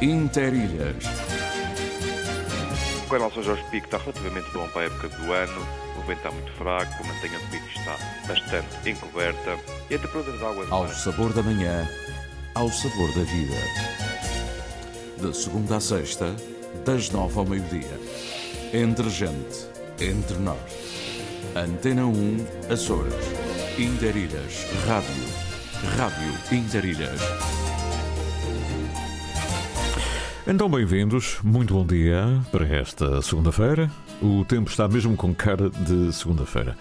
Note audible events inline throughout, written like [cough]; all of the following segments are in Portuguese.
Interilhas. O canal São Jorge Pico está relativamente bom para a época do ano. O vento está muito fraco, a mantenha do pico está bastante encoberta e a temperatura das águas... Ao sabor da manhã, ao sabor da vida. De segunda a sexta, das nove ao meio-dia. Entre gente, entre nós. Antena 1, Açores. Interilhas, Rádio. Rádio Interilhas. Então, bem-vindos, muito bom dia para esta segunda-feira. O tempo está mesmo com cara de segunda-feira.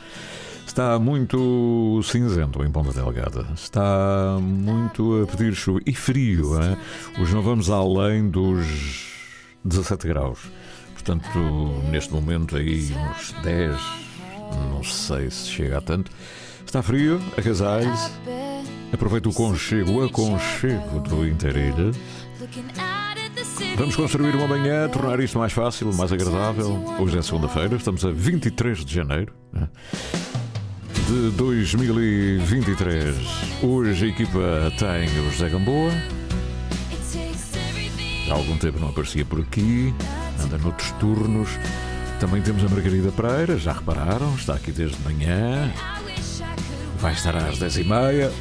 Está muito cinzento em Ponta Delgada. Está muito a pedir chuva e frio. Hein? Hoje não vamos além dos 17 graus. Portanto, neste momento aí uns 10, não sei se chega a tanto. Está frio, agasalhe-se. Aproveite o conchego, o aconchego do Interilha. Vamos construir uma manhã, tornar isto mais fácil, mais agradável. Hoje é segunda-feira, estamos a 23 de janeiro né? de 2023. Hoje a equipa tem o José Gamboa. Há algum tempo não aparecia por aqui, anda noutros turnos. Também temos a Margarida Pereira, já repararam, está aqui desde manhã. Vai estar às 10h30.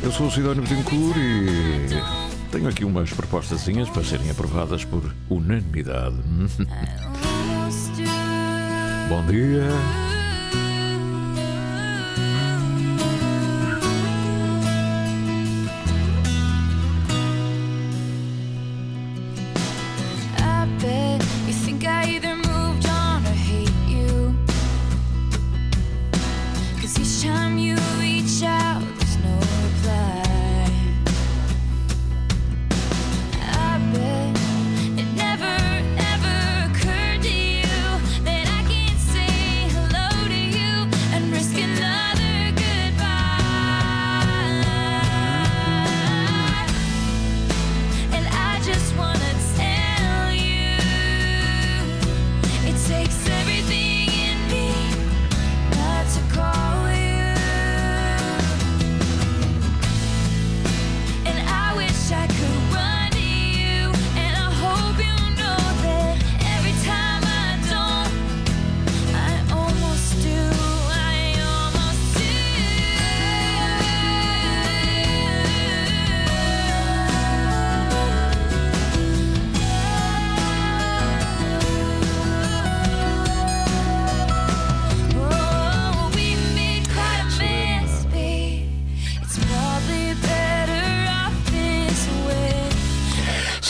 Eu sou o Sidónio Betancourt e tenho aqui umas propostazinhas para serem aprovadas por unanimidade. [laughs] Bom dia.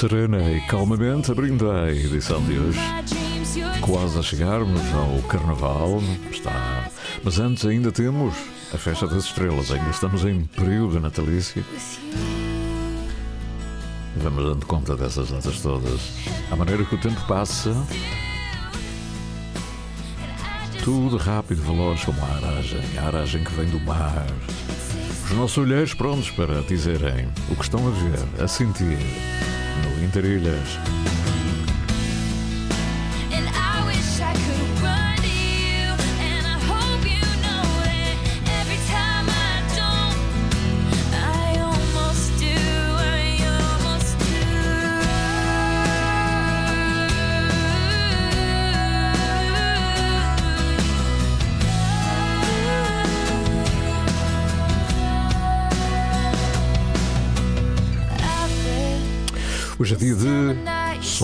Serena e calmamente abrindo a edição de hoje. Quase a chegarmos ao Carnaval. Está. Mas antes ainda temos a Festa das Estrelas. Ainda estamos em período natalício. Vamos dando conta dessas datas todas. À maneira que o tempo passa, tudo rápido, veloz como a aragem. A aragem que vem do mar. Os nossos olheiros prontos para dizerem o que estão a ver, a sentir Interilhas.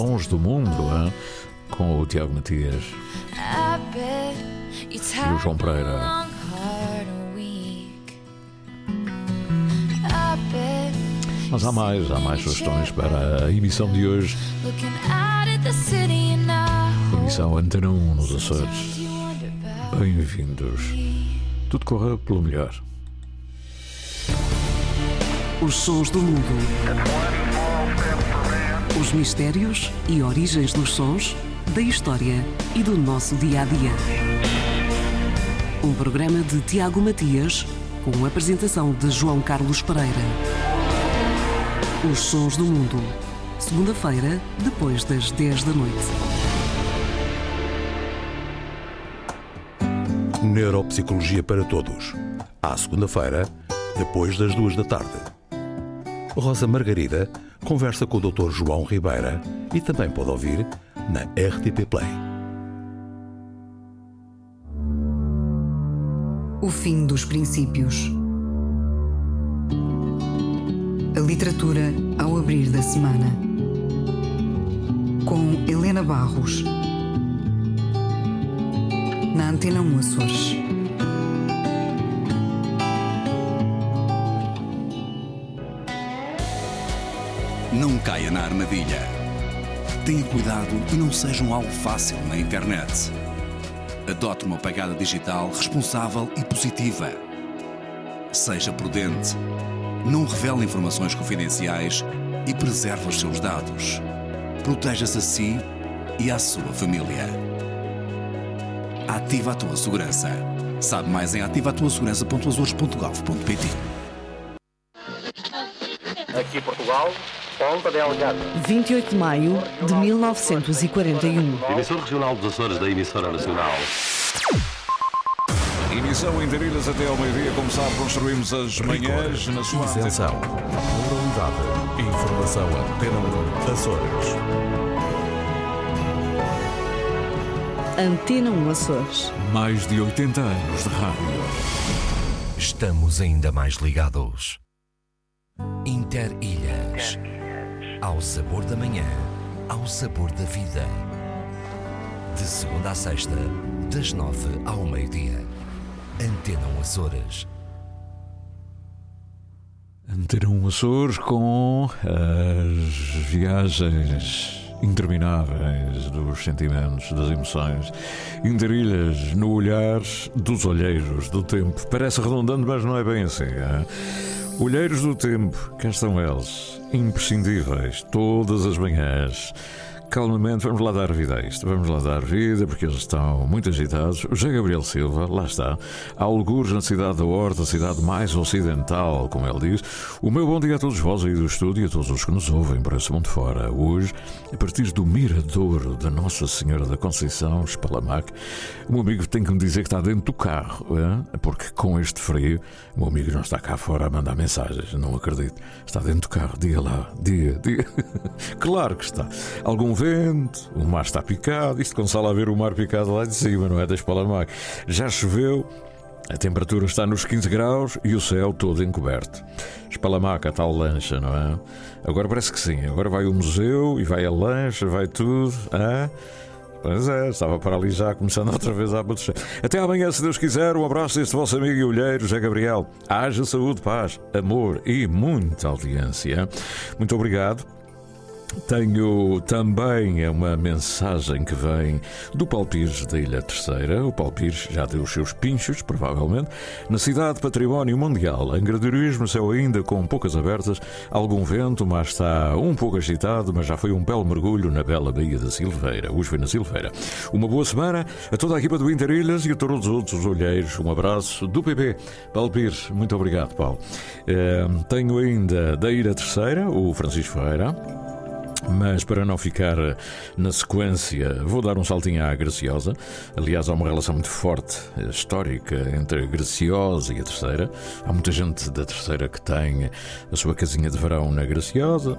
Sons do Mundo, hein? com o Tiago Matias. E o João Pereira. Mas há mais, há mais sugestões para a emissão de hoje. Emissão Antena 1 nos Açores. Bem-vindos. Tudo corra pelo melhor. Os sons do mundo. Os mistérios e origens dos sons, da história e do nosso dia a dia. Um programa de Tiago Matias, com a apresentação de João Carlos Pereira. Os sons do mundo. Segunda-feira, depois das 10 da noite. Neuropsicologia para Todos. À segunda-feira, depois das duas da tarde. Rosa Margarida conversa com o Dr. João Ribeira e também pode ouvir na RTP Play. O fim dos princípios. A literatura ao abrir da semana. Com Helena Barros. Na Antena 1 Açores. Não caia na armadilha. Tenha cuidado e não seja um alvo fácil na internet. Adote uma pegada digital responsável e positiva. Seja prudente. Não revele informações confidenciais e preserve os seus dados. Proteja-se a si e à sua família. Ativa a tua segurança. Sabe mais em ativatuasegurança.azores.gov.pt Aqui Portugal. 28 de maio de 1941. Emissor regional dos Açores da emissora nacional. Emissão em Darilhas até ao meio-dia. Como sabe, construímos as manhãs na sua Isenção. Moralidade. Informação Antena 1 Açores. Antena 1 Açores. Mais de 80 anos de rádio. Estamos ainda mais ligados. Interilhas. Ao sabor da manhã, ao sabor da vida. De segunda a sexta, das nove ao meio-dia. Antena 1 Açores. Antena 1 Açores com as viagens intermináveis dos sentimentos, das emoções, interilhas no olhar dos olheiros do tempo. Parece redundante, mas não é bem assim. é? Olheiros do tempo, cá estão eles, imprescindíveis, todas as manhãs. Calmamente, vamos lá dar vida a isto. Vamos lá dar vida, porque eles estão muito agitados. O José Gabriel Silva, lá está, algures na cidade da Horta, a cidade mais ocidental, como ele diz. O meu bom dia a todos vós aí do estúdio e a todos os que nos ouvem por esse mundo fora. Hoje, a partir do Miradouro da Nossa Senhora da Conceição, Espalamac, o meu amigo tem que me dizer que está dentro do carro, é? porque com este frio, o meu amigo não está cá fora a mandar mensagens, não acredito. Está dentro do carro, diga lá, diga, diga. [laughs] claro que está. Algum vento, o mar está picado, isto com sala a ver o mar picado lá de cima, não é? Da Espalamac. Já choveu, a temperatura está nos 15 graus e o céu todo encoberto. Espalamaca, tal lancha, não é? Agora parece que sim. Agora vai o museu e vai a lancha, vai tudo. Hã? Pois é, estava para ali já, começando [laughs] outra vez a abatecer. Até amanhã, se Deus quiser. Um abraço deste vosso amigo e olheiro, José Gabriel. Haja saúde, paz, amor e muita audiência. Muito obrigado. Tenho também uma mensagem que vem do Paulo Pires da Ilha Terceira. O Paulo Pires já deu os seus pinchos, provavelmente. Na cidade Património Mundial, Angradorismo, céu ainda com poucas abertas, algum vento, mas está um pouco agitado, mas já foi um belo mergulho na bela Baía da Silveira. Hoje foi na Silveira. Uma boa semana a toda a equipa do Interilhas e a todos os outros olheiros. Um abraço do PP. Paulo Pires, muito obrigado, Paulo. Eh, tenho ainda da Ilha Terceira, o Francisco Ferreira. Mas para não ficar na sequência, vou dar um saltinho à Graciosa. Aliás, há uma relação muito forte, eh, histórica, entre a Graciosa e a Terceira. Há muita gente da Terceira que tem a sua casinha de verão na Graciosa,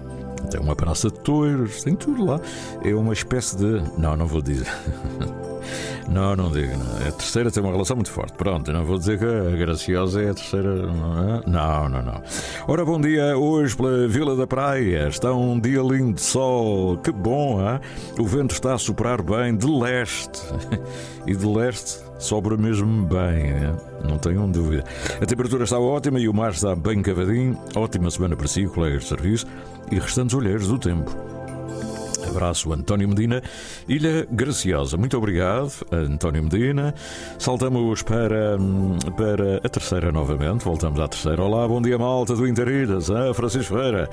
tem uma praça de touros, tem tudo lá. É uma espécie de. Não, não vou dizer. [laughs] Não, não digo. Não. A terceira tem uma relação muito forte. Pronto, não vou dizer que a Graciosa é a terceira. Não, é? não, não, não. Ora, bom dia hoje pela Vila da Praia. Está um dia lindo de sol. Que bom, hein? O vento está a soprar bem de leste. [laughs] E de leste sobra mesmo bem, não tenham dúvida. A temperatura está ótima e o mar está bem cavadinho. Ótima semana para si, colegas de serviço e restantes olheiros do tempo. Abraço, António Medina, Ilha Graciosa. Muito obrigado, António Medina. Saltamos para, para a terceira novamente. Voltamos à terceira. Olá, bom dia, malta do Interilhas. Ah, Francisco Feira,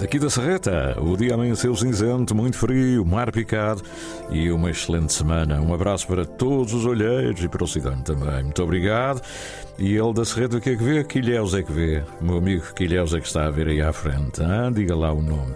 daqui da Serreta. O dia amanheceu cinzento, muito frio, mar picado e uma excelente semana. Um abraço para todos os olheiros e para o Cidano também. Muito obrigado. E ele da Serreta, o que é que vê? Quilhéus é que vê. Meu amigo Quilhéus é que está a ver aí à frente. Ah, diga lá o nome.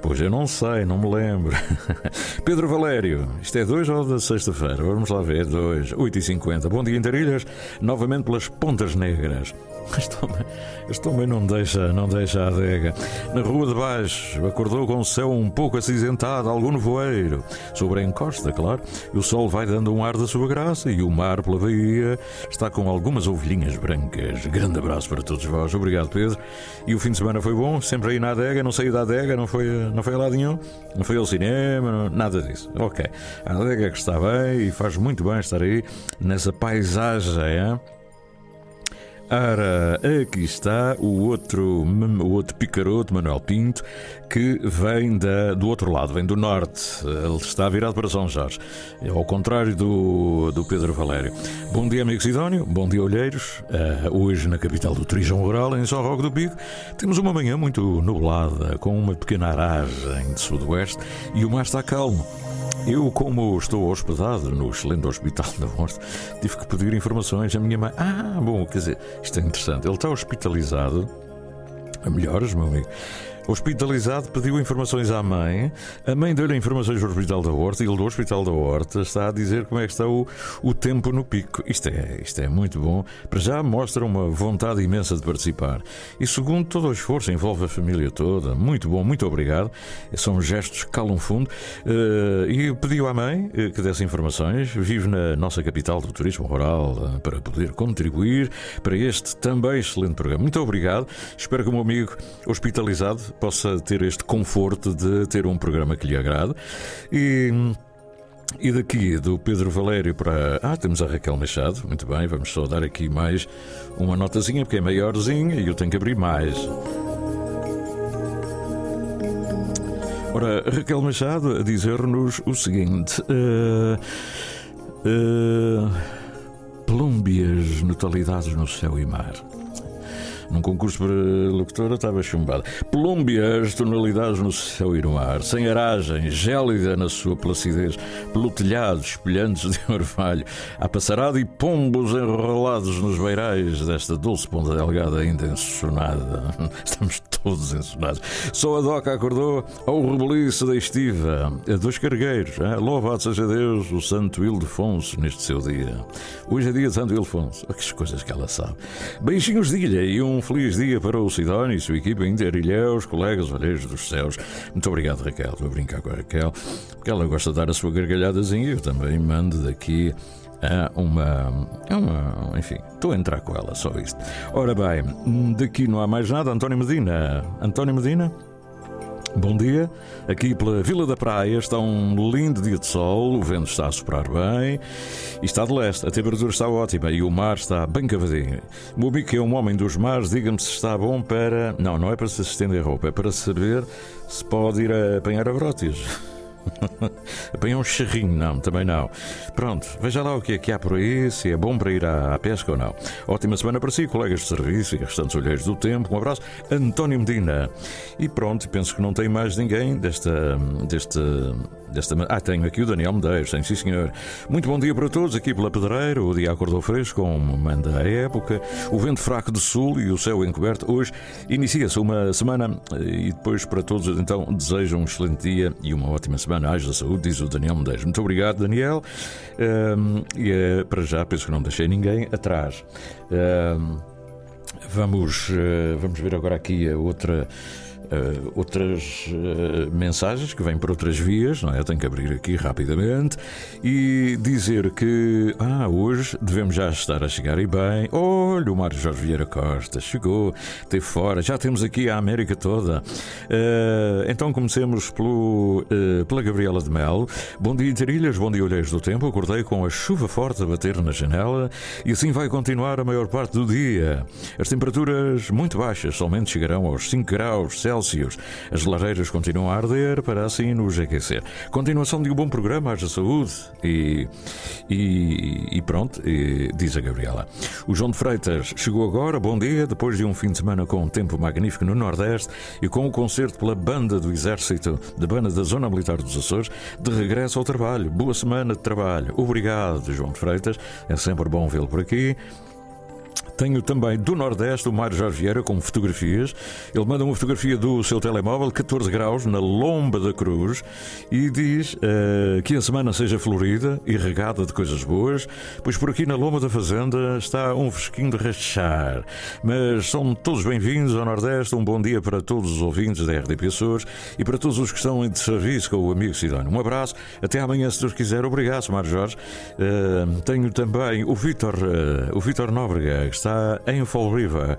Pois eu não sei, não me lembro. [laughs] Pedro Valério, isto é 2 ou da sexta-feira? Vamos lá ver, 2, 8 e 50 Bom dia, Interilhas, novamente pelas Pontas Negras. [laughs] Este homem não deixa, não deixa a adega. Na rua de baixo, acordou com o céu um pouco acinzentado, algum nevoeiro. Sobre a encosta, claro, o sol vai dando um ar da sua graça e o mar pela baía está com algumas ovelhinhas brancas. Grande abraço para todos vós. Obrigado, Pedro. E o fim de semana foi bom, sempre aí na adega, não saí da adega, não foi, não foi a lado nenhum, não foi ao cinema, não- nada disso. Ok. A adega que está bem e faz muito bem estar aí nessa paisagem, hein? Ora, aqui está o outro, o outro picaroto, Manuel Pinto, que vem da, do outro lado, vem do norte. Ele está virado para São Jorge, É ao contrário do, do Pedro Valério. Bom dia, amigo Sidónio, bom dia, olheiros. Ah, hoje, na capital do turismo rural, em São Roque do Pico, temos uma manhã muito nublada, com uma pequena aragem de sudoeste e o mar está calmo. Eu, como estou hospedado no excelente Hospital da Morte, tive que pedir informações à minha mãe. Ah, bom, quer dizer, isto é interessante. Ele está hospitalizado. A melhoras, meu amigo. Hospitalizado, pediu informações à mãe. A mãe deu-lhe informações do Hospital da Horta e ele do Hospital da Horta está a dizer como é que está o, o tempo no pico. Isto é, isto é muito bom. Para já mostra uma vontade imensa de participar. E segundo, todo o esforço envolve a família toda. Muito bom, muito obrigado. São gestos que calam fundo. Eh, e pediu à mãe eh, que desse informações. Vive na nossa capital do turismo rural eh, para poder contribuir para este também excelente programa. Muito obrigado. Espero que o meu amigo hospitalizado possa ter este conforto de ter um programa que lhe agrade. E. E daqui do Pedro Valério para. Ah, temos a Raquel Machado, muito bem, vamos só dar aqui mais uma notazinha, porque é maiorzinha e eu tenho que abrir mais. Ora, Raquel Machado a dizer-nos o seguinte: eh, eh, Plúmbias notalidades no céu e mar. Num concurso para locutora estava chumbada. Plúmbias, tonalidades no céu e no ar, sem aragem, gélida na sua placidez, pelo telhado, espelhantes de [laughs] orvalho, à passarada e pombos enrolados nos beirais desta doce ponta delgada ainda ensonada. [laughs] Estamos todos ensonados. Só a Doca acordou ao rebeliço da estiva, a dois cargueiros. hein? Louvado seja Deus, o Santo Ildefonso, neste seu dia. Hoje é dia de Santo Ildefonso. Oh, que coisas que ela sabe. Beijinhos de ilha e um feliz dia para o Sidónio e sua equipa Interilhéus, colegas olheiros dos céus. Muito obrigado, Raquel. A brincar com a Raquel, porque ela gosta de dar a sua gargalhadazinha. Eu também mando daqui uma, a uma. Enfim, estou a entrar com ela, só isto. Ora bem, daqui não há mais nada. António Medina. António Medina? Bom dia, aqui pela Vila da Praia está um lindo dia de sol, o vento está a soprar bem e está de leste, a temperatura está ótima e o mar está bem cavadinho. O é um homem dos mares, diga-me se está bom para. Não, não é para se estender a roupa, é para saber se pode ir a apanhar abrótios. [laughs] Apanhar um charrinho, não, também não. Pronto, veja lá o que é que há por aí, se é bom para ir à, à pesca ou não. Ótima semana para si, colegas de serviço e restantes olheiros do tempo. Um abraço, António Medina. E pronto, penso que não tem mais ninguém desta. desta Desta... Ah, tenho aqui o Daniel Medeiros, tem sim senhor. Muito bom dia para todos, aqui pela Pedreira. O dia acordou fresco, como manda a época. O vento fraco do sul e o céu encoberto. Hoje inicia-se uma semana e depois para todos, então, desejo um excelente dia e uma ótima semana. Haja saúde, diz o Daniel Medeiros. Muito obrigado, Daniel. Ahm, e eh, para já, penso que não deixei ninguém atrás. Ahm, vamos, eh, vamos ver agora aqui a outra. Uh, outras uh, mensagens que vêm por outras vias, não é? Eu tenho que abrir aqui rapidamente e dizer que ah, hoje devemos já estar a chegar e bem. Olha, o Mário Jorge Vieira Costa chegou, esteve fora, já temos aqui a América toda. Uh, então comecemos pelo, pela Gabriela de Mel. Bom dia, Interilhas, bom dia, Olheiros do Tempo. Acordei com a chuva forte a bater na janela e assim vai continuar a maior parte do dia. As temperaturas muito baixas somente chegarão aos 5 graus Celsius. As lareiras continuam a arder para assim nos aquecer. Continuação de um bom programa, haja saúde e, e, e pronto, e, diz a Gabriela. O João de Freitas chegou agora, bom dia, depois de um fim de semana com um tempo magnífico no Nordeste e com o concerto pela banda do Exército, da banda da Zona Militar dos Açores, de regresso ao trabalho. Boa semana de trabalho. Obrigado, João de Freitas. É sempre bom vê-lo por aqui. Tenho também do Nordeste o Mário Jorge Vieira com fotografias. Ele manda uma fotografia do seu telemóvel, 14 graus, na Lomba da Cruz, e diz eh, que a semana seja florida e regada de coisas boas, pois por aqui na Lomba da Fazenda está um fresquinho de rachar. Mas são todos bem-vindos ao Nordeste. Um bom dia para todos os ouvintes da RDP Açores e para todos os que estão de serviço com o amigo Sidónio. Um abraço, até amanhã, se Deus quiser. Obrigado, Mário Jorge. Eh, tenho também o Vítor, eh, o Vítor Nóbrega, que está em Fall River.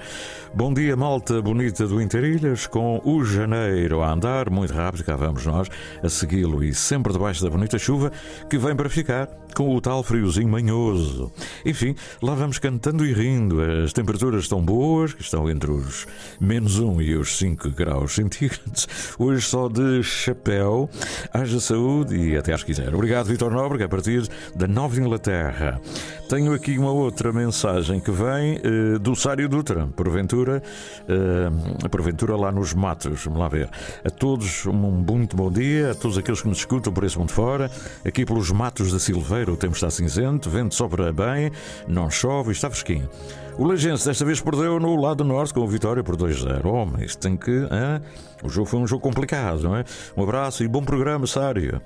Bom dia, malta bonita do Interilhas, com o janeiro a andar muito rápido, cá vamos nós a segui-lo e sempre debaixo da bonita chuva que vem para ficar, com o tal friozinho manhoso. Enfim, lá vamos cantando e rindo. As temperaturas estão boas, que estão entre os menos 1 e os 5 graus centígrados. Hoje só de chapéu. Haja saúde e até às quiser. Obrigado, Vitor Nóbrega, a partir da Nova Inglaterra. Tenho aqui uma outra mensagem que vem eh, do Sário Dutra, porventura, eh, porventura lá nos matos. Vamos lá ver. A todos um muito bom dia, a todos aqueles que nos escutam por esse mundo fora. Aqui pelos matos da Silveira o tempo está cinzento, vento sopra bem, não chove e está fresquinho. O Lagense desta vez perdeu no lado norte com a vitória por 2-0. Oh, mas tem que. hã? O jogo foi um jogo complicado, não é? Um abraço e bom programa, Sário.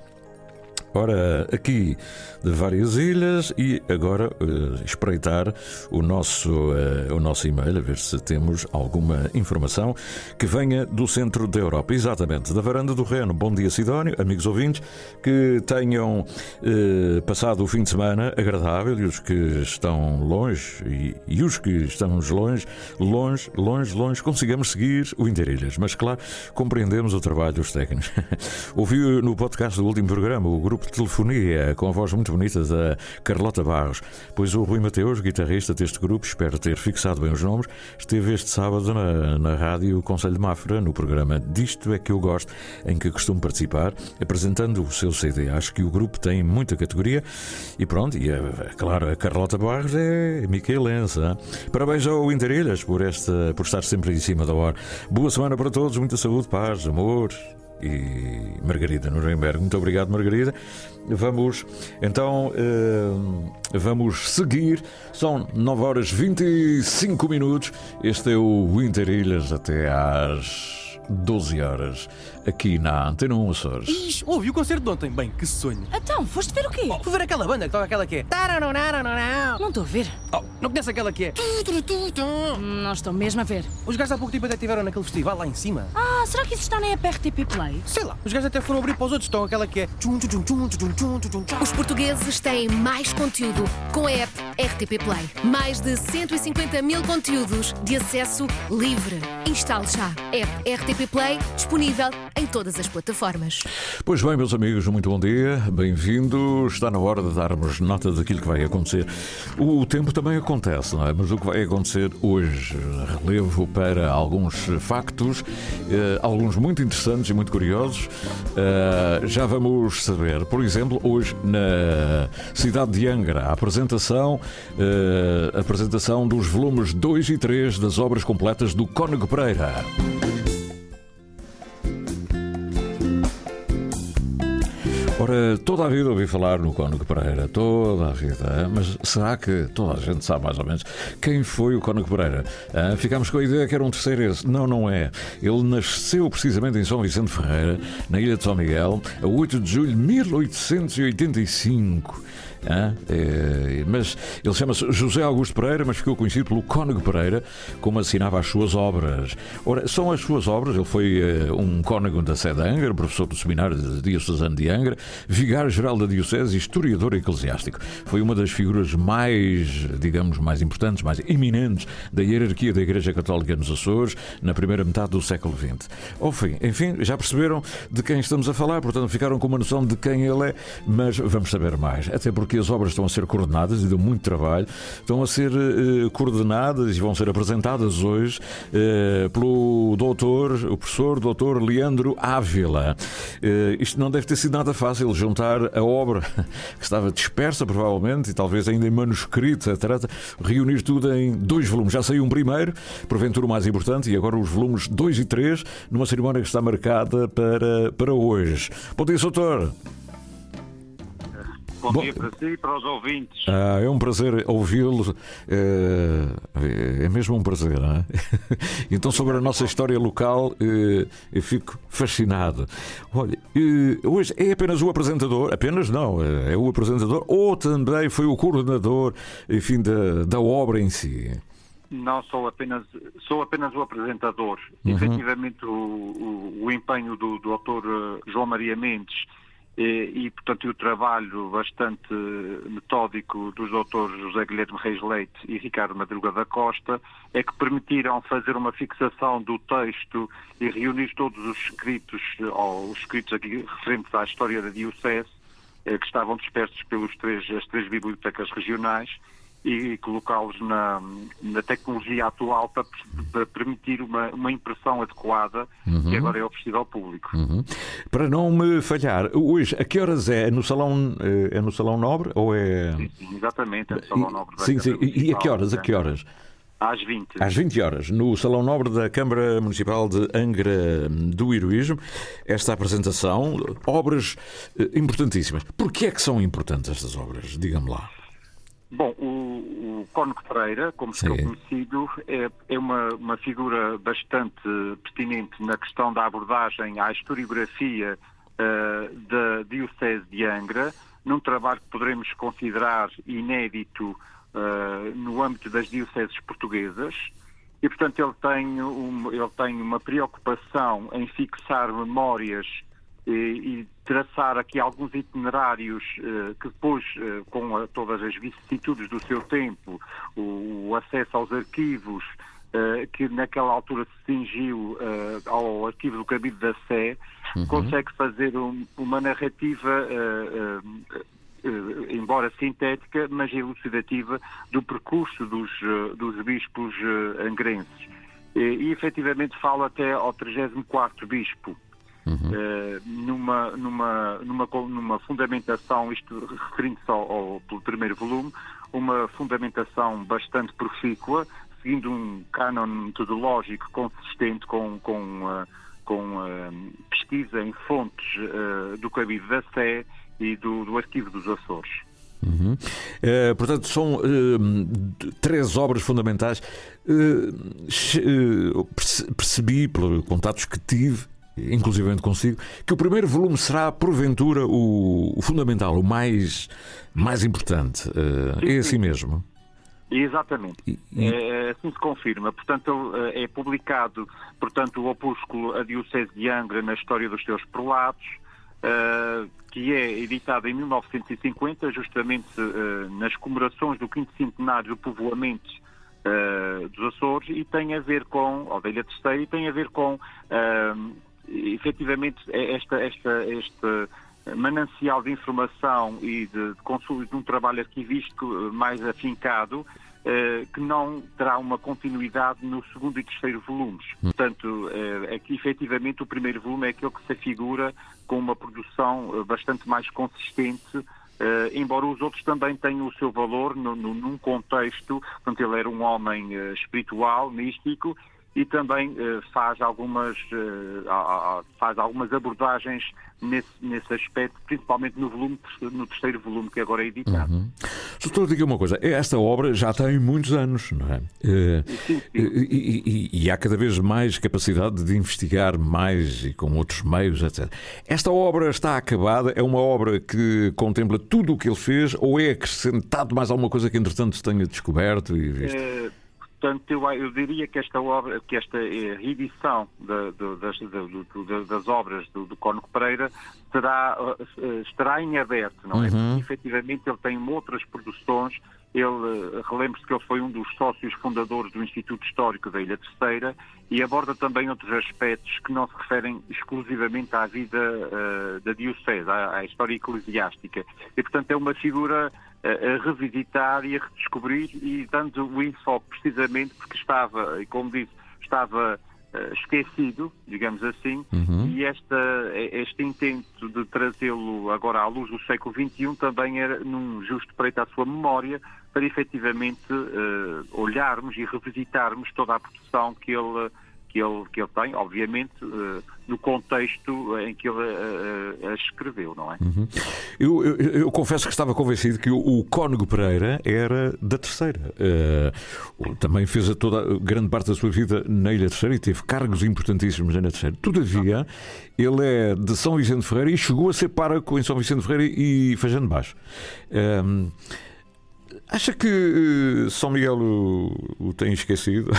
Ora, aqui de várias ilhas e agora eh, espreitar o nosso, eh, o nosso e-mail, a ver se temos alguma informação que venha do centro da Europa. Exatamente, da Varanda do Reno. Bom dia, Sidónio, amigos ouvintes, que tenham eh, passado o fim de semana agradável e os que estão longe e, e os que estamos longe, longe, longe, longe, consigamos seguir o Interilhas. Mas, claro, compreendemos o trabalho dos técnicos. [laughs] Ouvi no podcast do último programa o grupo de telefonia com a voz muito bonita da Carlota Barros, pois o Rui Mateus, guitarrista deste grupo, espero ter fixado bem os nomes, esteve este sábado na, na rádio Conselho de Mafra, no programa Disto é que eu gosto, em que costumo participar, apresentando o seu CD. Acho que o grupo tem muita categoria e pronto, e é, claro, a Carlota Barros é miquelense. Parabéns ao Interilhas por, esta, por estar sempre em cima da hora. Boa semana para todos, muita saúde, paz, amor, e Margarida Nuremberg. Muito obrigado, Margarida. Vamos então eh, vamos seguir. São 9 horas 25 minutos. Este é o Interilhas até às 12 horas aqui na Antena 1 Açores. Ixi, ouvi o concerto de ontem. Bem, que sonho. Então, foste ver o quê? Fui ver aquela banda que toca aquela que é. Não estou a ver. Oh, não conhece aquela que é. Não estou mesmo a ver. Os gajos há pouco tempo até estiveram naquele festival lá em cima. Ah, será que isso está na app RTP Play? Sei lá, os gajos até foram abrir para os outros. Estão aquela que é. Os portugueses têm mais conteúdo com a app RTP Play. Mais de 150 mil conteúdos de acesso livre. Instale já. App RTP Play disponível em todas as plataformas. Pois bem, meus amigos, muito bom dia, bem-vindos. Está na hora de darmos nota daquilo que vai acontecer. O tempo também acontece, não é? Mas o que vai acontecer hoje, relevo para alguns factos, eh, alguns muito interessantes e muito curiosos. Eh, já vamos saber, por exemplo, hoje na cidade de Angra, a apresentação, eh, a apresentação dos volumes 2 e 3 das obras completas do Cónigo Pereira. Ora, toda a vida ouvi falar no Cónigo Pereira, toda a vida, mas será que toda a gente sabe mais ou menos quem foi o Cónigo Pereira? Ah, ficámos com a ideia que era um terceiro esse. Não, não é. Ele nasceu precisamente em São Vicente Ferreira, na ilha de São Miguel, a 8 de julho de 1885. É, mas ele chama-se José Augusto Pereira, mas ficou conhecido pelo Cónigo Pereira, como assinava as suas obras. Ora, são as suas obras. Ele foi eh, um cónigo da sede de Angra, professor do seminário de Diocesano de Angra, vigário-geral da Diocese historiador eclesiástico. Foi uma das figuras mais, digamos, mais importantes, mais eminentes da hierarquia da Igreja Católica nos Açores na primeira metade do século XX. Ao fim, enfim, já perceberam de quem estamos a falar, portanto ficaram com uma noção de quem ele é, mas vamos saber mais. Até porque as obras estão a ser coordenadas e deu muito trabalho, estão a ser eh, coordenadas e vão ser apresentadas hoje eh, pelo doutor, o professor doutor Leandro Ávila. Eh, isto não deve ter sido nada fácil, juntar a obra [laughs] que estava dispersa, provavelmente, e talvez ainda em manuscrito, etc., reunir tudo em dois volumes. Já saiu um primeiro, porventura o mais importante, e agora os volumes 2 e 3, numa cerimónia que está marcada para, para hoje. Bom dia, doutor. Bom, Bom, dia para si e para os ouvintes. Ah, é um prazer ouvi-lo. É, é mesmo um prazer. Não é? [laughs] Então, sobre a nossa história local, eh, eu fico fascinado. Olha, eh, hoje é apenas o apresentador, apenas não, é o apresentador, ou também foi o coordenador, enfim, da, da obra em si. Não sou apenas, sou apenas o apresentador. Uhum. Efetivamente, o, o, o empenho do, do autor João Maria Mendes eh, e, portanto, o trabalho bastante eh, metódico dos doutores José Guilherme Reis Leite e Ricardo Madruga da Costa é que permitiram fazer uma fixação do texto e reunir todos os escritos, eh, ou os escritos aqui referentes à história da Diocese, eh, que estavam dispersos pelas três, as três bibliotecas regionais e colocá-los na, na tecnologia atual para, para permitir uma, uma impressão adequada Uhum. que agora é oferecida ao público. Uhum. Para não me falhar, hoje, a que horas é? É no Salão, eh, é no salão Nobre ou é. Sim, exatamente, é o Salão Nobre Sim, sim. E a que horas? A né? que horas? Às 20. Às 20 horas, no Salão Nobre da Câmara Municipal de Angra do Heroísmo, esta apresentação, obras eh, importantíssimas. Porquê é que são importantes estas obras? Diga-me lá. Bom, o, o Cónigo Pereira, como ficou conhecido, é, é uma, uma figura bastante pertinente na questão da abordagem à historiografia eh, da Diocese de Angra, num trabalho que poderemos considerar inédito eh, no âmbito das dioceses portuguesas. E, portanto, ele tem, um- ele tem uma preocupação em fixar memórias e, e traçar aqui alguns itinerários eh, que depois, eh, com a- todas as vicissitudes do seu tempo, o, o acesso aos arquivos, eh, que naquela altura se cingiu eh, ao arquivo do Cabido da Sé, Uhum. consegue fazer um- uma narrativa, eh, eh, eh, embora sintética, mas elucidativa, do percurso dos, eh, dos bispos eh, angrenses. E, e efetivamente fala até ao 34º bispo. Eh, numa, numa, numa, numa fundamentação, isto referindo-se ao, ao- pelo primeiro volume, uma fundamentação bastante profícua, seguindo um cânon metodológico consistente com, com, eh, com eh, pesquisa em fontes do Cabido da Sé e do, do Arquivo dos Açores. Uhum. Portanto, são três obras fundamentais. Percebi, pelos contatos que tive, inclusivamente consigo, que o primeiro volume será, porventura, o, o fundamental, o mais, mais importante. Eh, é assim mesmo. Exatamente. É, assim se confirma. Portanto, é publicado portanto, o opúsculo A Diocese de Angra na História dos Seus Prelados, eh, que é editado em 1950, justamente eh, nas comemorações do quinto centenário do povoamento dos Açores, e tem a ver com, ou da Ilha Terceira, e tem a ver com, efetivamente, esta, esta, este manancial de informação e de, de consulta de um trabalho arquivístico eh, mais afincado, eh, que não terá uma continuidade no segundo e terceiro volumes. Portanto, eh, aqui efetivamente o primeiro volume é aquele que se afigura com uma produção bastante mais consistente, embora os outros também tenham o seu valor no, no- num contexto, portanto ele era um homem espiritual, místico, e também eh, faz algumas eh, faz algumas abordagens nesse, nesse aspecto, principalmente no volume no terceiro volume que agora é editado. Uhum. Doutor, diga uma coisa, esta obra já tem muitos anos, não é? Eh, E, e- e- e há cada vez mais capacidade de investigar mais e com outros meios, etc. Esta obra está acabada? É uma obra que contempla tudo o que ele fez ou é acrescentado mais alguma coisa que entretanto se tenha descoberto e visto? Eh, portanto, eu, eu diria que esta obra, que esta eh, da- do- das, do- das obras do, do Cónigo Pereira será, eh, estará em aberto, não é? Uhum. Porque, efetivamente ele tem outras produções. Ele, eh, relembre-se que ele foi um dos sócios fundadores do Instituto Histórico da Ilha Terceira e aborda também outros aspectos que não se referem exclusivamente à vida eh, da Diocese, à, à história eclesiástica. E, portanto, é uma figura a, revisitar e a redescobrir e dando o enfoque precisamente porque estava, e como disse, estava eh, esquecido, digamos assim, e esta, este intento de trazê-lo agora à luz do século XXI também era num justo preito à sua memória para efetivamente eh, olharmos e revisitarmos toda a produção que ele, que ele, que ele tem, obviamente, eh, no contexto em que ele eh, eh, a escreveu, não é? Uhum. Eu, eu- eu confesso que estava convencido que o, o Cónigo Pereira era da Terceira. Eh, também fez a toda grande parte da sua vida na Ilha Terceira e teve cargos importantíssimos na Ilha Terceira. Todavia, ele é de São Vicente Ferreira e chegou a ser pároco em São Vicente Ferreira e de Baixo. Ehm, Acha que eh, São Miguel o, o tem esquecido?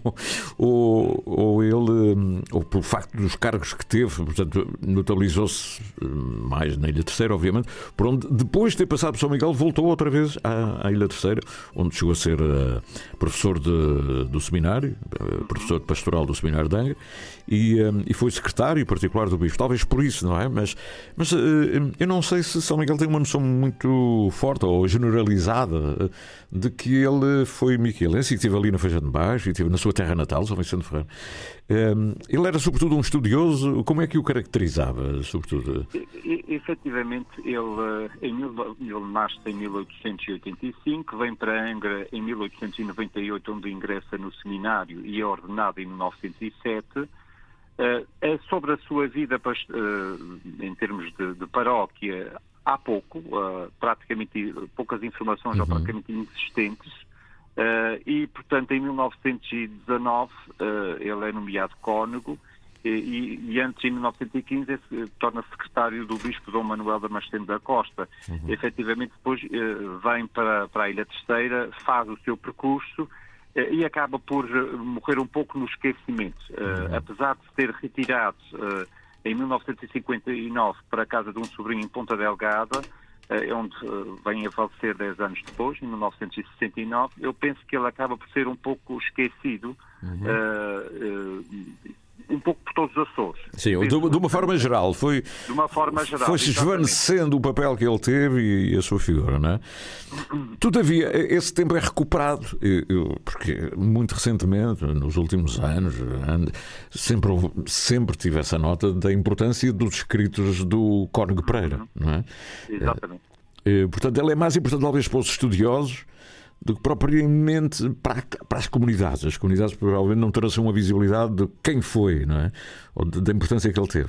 [laughs] ou, ou ele, hum, ou pelo facto dos cargos que teve, portanto, notabilizou-se hum, mais na Ilha Terceira, obviamente, por onde, depois de ter passado por São Miguel, voltou outra vez à, à Ilha Terceira, onde chegou a ser eh, professor de- do seminário, eh, professor de pastoral do seminário de Angra, e, hum, e foi secretário particular do Bispo. Talvez por isso, não é? Mas, mas eh, eu não sei se São Miguel tem uma noção muito forte ou generalizada eh, de que ele foi miquelense e que esteve ali na Feijão de Baixo e esteve na sua terra natal, São Vicente Ferreira. Hum, Ele era, sobretudo, um estudioso. Como é que o caracterizava, sobretudo? E- Efetivamente, ele, eh, em ele nasce em 1885, vem para Angra em 1898, onde ingressa no seminário e é ordenado em 1907. É sobre a sua vida eh, em termos de, de paróquia, há pouco, praticamente poucas informações ou praticamente inexistentes. E, portanto, em 1919 eh, ele é nomeado cônego e, e- e antes, em 1915, é se- torna secretário do Bispo Dom Manuel Damasceno da Costa. Efetivamente, depois eh, vem para, para a Ilha Terceira, faz o seu percurso e acaba por eh, morrer um pouco no esquecimento. Eh, Apesar de se ter retirado eh, em 1959 para a casa de um sobrinho em Ponta Delgada, eh, onde eh, vem a falecer 10 anos depois, em 1969, eu penso que ele acaba por ser um pouco esquecido, eh, eh, um pouco por todos os Açores. Sim, de, de uma forma geral, foi, De uma forma geral. exatamente. esvanecendo o papel que ele teve e, a sua figura, não é? Todavia, esse tempo é recuperado, porque muito recentemente, nos últimos anos, sempre, sempre tive essa nota da importância dos escritos do Cónigo Pereira, não é? Exatamente. Eh, Portanto, ele é mais importante, talvez, para os estudiosos do que propriamente para, a- para as comunidades. As comunidades provavelmente não terão assim uma visibilidade de quem foi, não é? Ou de- da importância que ele teve.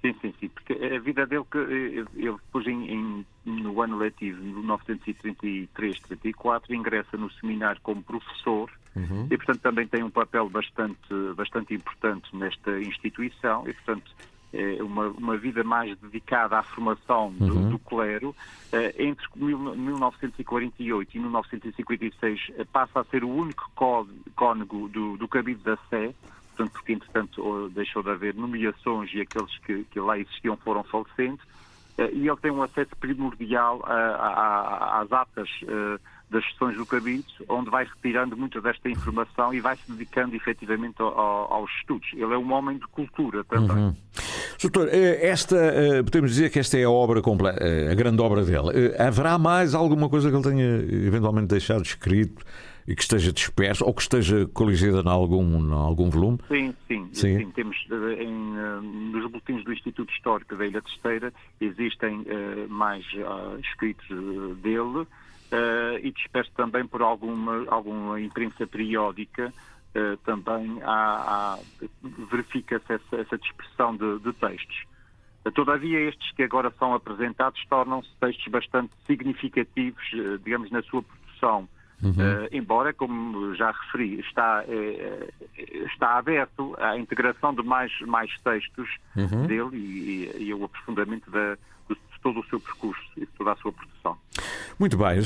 Sim, sim, sim, porque a vida dele, que eh, ele depois em, em- no ano letivo, em 1933-34, ingressa no seminário como professor e, portanto, também tem um papel bastante, bastante importante nesta instituição e, portanto, é uma, uma vida mais dedicada à formação do, Uhum. do clero. Eh, Entre mil- 1948 e 1956 eh, passa a ser o único cônego do, do Cabido da Sé, portanto, porque, entretanto, deixou de haver nomeações e aqueles que, que lá existiam foram falecendo. Eh, E ele tem um acesso primordial às atas eh, das sessões do Cabido, onde vai retirando muita desta informação e vai se dedicando efetivamente ao- ao- aos estudos. Ele é um homem de cultura também. Uhum. Doutor, eh, esta, eh, podemos dizer que esta é a obra completa, eh, a grande obra dele. Haverá mais alguma coisa que ele tenha eventualmente deixado escrito e que esteja disperso ou que esteja coligida em algum, em algum volume? Sim, sim, Sim. sim. Temos em, nos boletins do Instituto Histórico da Ilha Terceira existem mais ah, escritos dele eh, e disperso também por alguma, alguma imprensa periódica. eh, também há, há- verifica-se essa, essa dispersão de, de textos. Eh, Todavia, estes que agora são apresentados tornam-se textos bastante significativos, digamos, na sua produção. Uhum. Eh, embora, como já referi, está, eh, está aberto à integração de mais, mais textos Uhum. dele e, e, e o aprofundamento da, todo o seu percurso e toda a sua produção. Muito bem,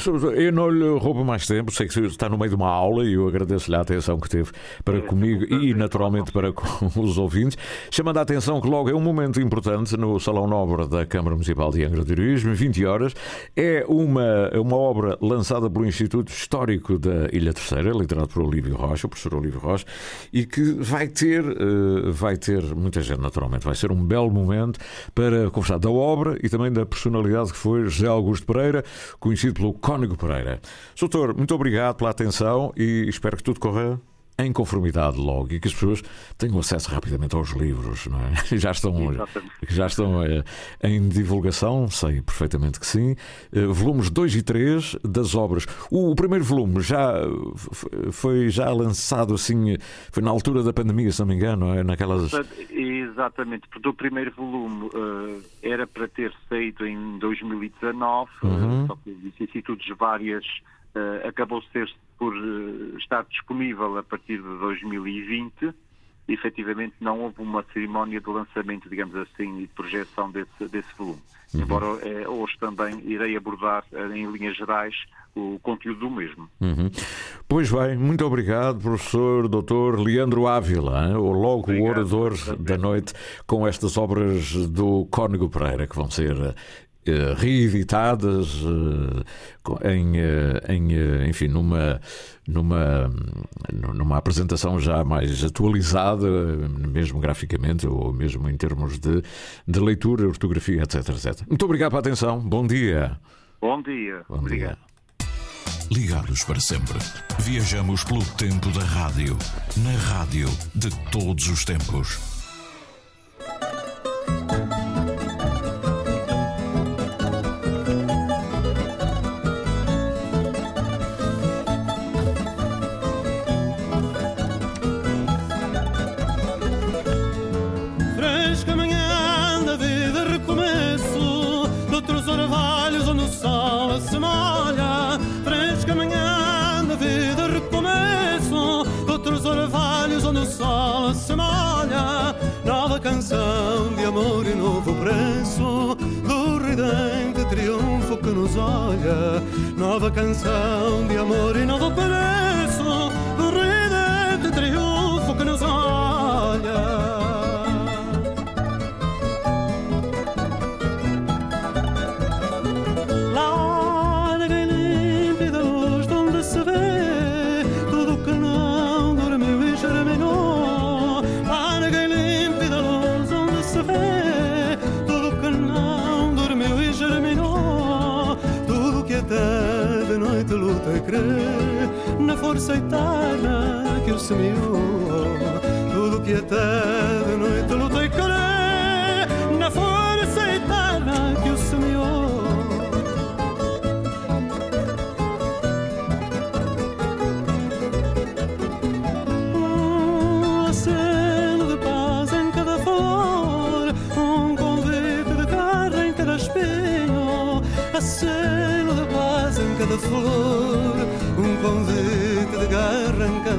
eu não lhe roubo mais tempo, sei que está no meio de uma aula e eu agradeço-lhe a atenção que teve para comigo e naturalmente para com [laughs] os ouvintes, chamando a atenção que logo é um momento importante no Salão Nobre da Câmara Municipal de Angra do Heroísmo, 20 horas, é uma, uma obra lançada pelo Instituto Histórico da Ilha Terceira, literado por Olívio Rocha, o professor Olívio Rocha, e que vai ter, eh, vai ter muita gente naturalmente, vai ser um belo momento para conversar da obra e também da personalidade que foi José Augusto Pereira, conhecido pelo Cónigo Pereira. Doutor, muito obrigado pela atenção e espero que tudo corra em conformidade logo e que as pessoas tenham acesso rapidamente aos livros, não é? [laughs] Já estão, já estão eh, em divulgação, sei perfeitamente que sim. Eh, volumes 2 e 3 das obras. O, primeiro volume já foi já lançado assim, foi na altura da pandemia, se não me engano, não é? naquelas. Exatamente, porque o primeiro volume eh, era para ter saído em 2019, eh, Uhum. só que vicissitudes várias eh, acabou ser por eh, estar disponível a partir de 2020. E, efetivamente não houve uma cerimónia de lançamento, digamos assim, e de projeção desse, desse volume. Embora eh, hoje também irei abordar em linhas gerais o conteúdo do mesmo. Uhum. Pois bem, muito obrigado, professor Dr. Leandro Ávila, hein? o logo o orador da noite, com estas obras do Cónigo Pereira que vão ser reeditadas eh, em, eh, em, eh, enfim, numa, numa, numa apresentação já mais atualizada, eh, mesmo graficamente ou mesmo em termos de, de leitura, ortografia, etc, etc. Muito obrigado pela atenção, bom dia. Bom dia. Bom dia. Ligados para sempre. Viajamos pelo tempo da rádio. Na rádio de todos os tempos.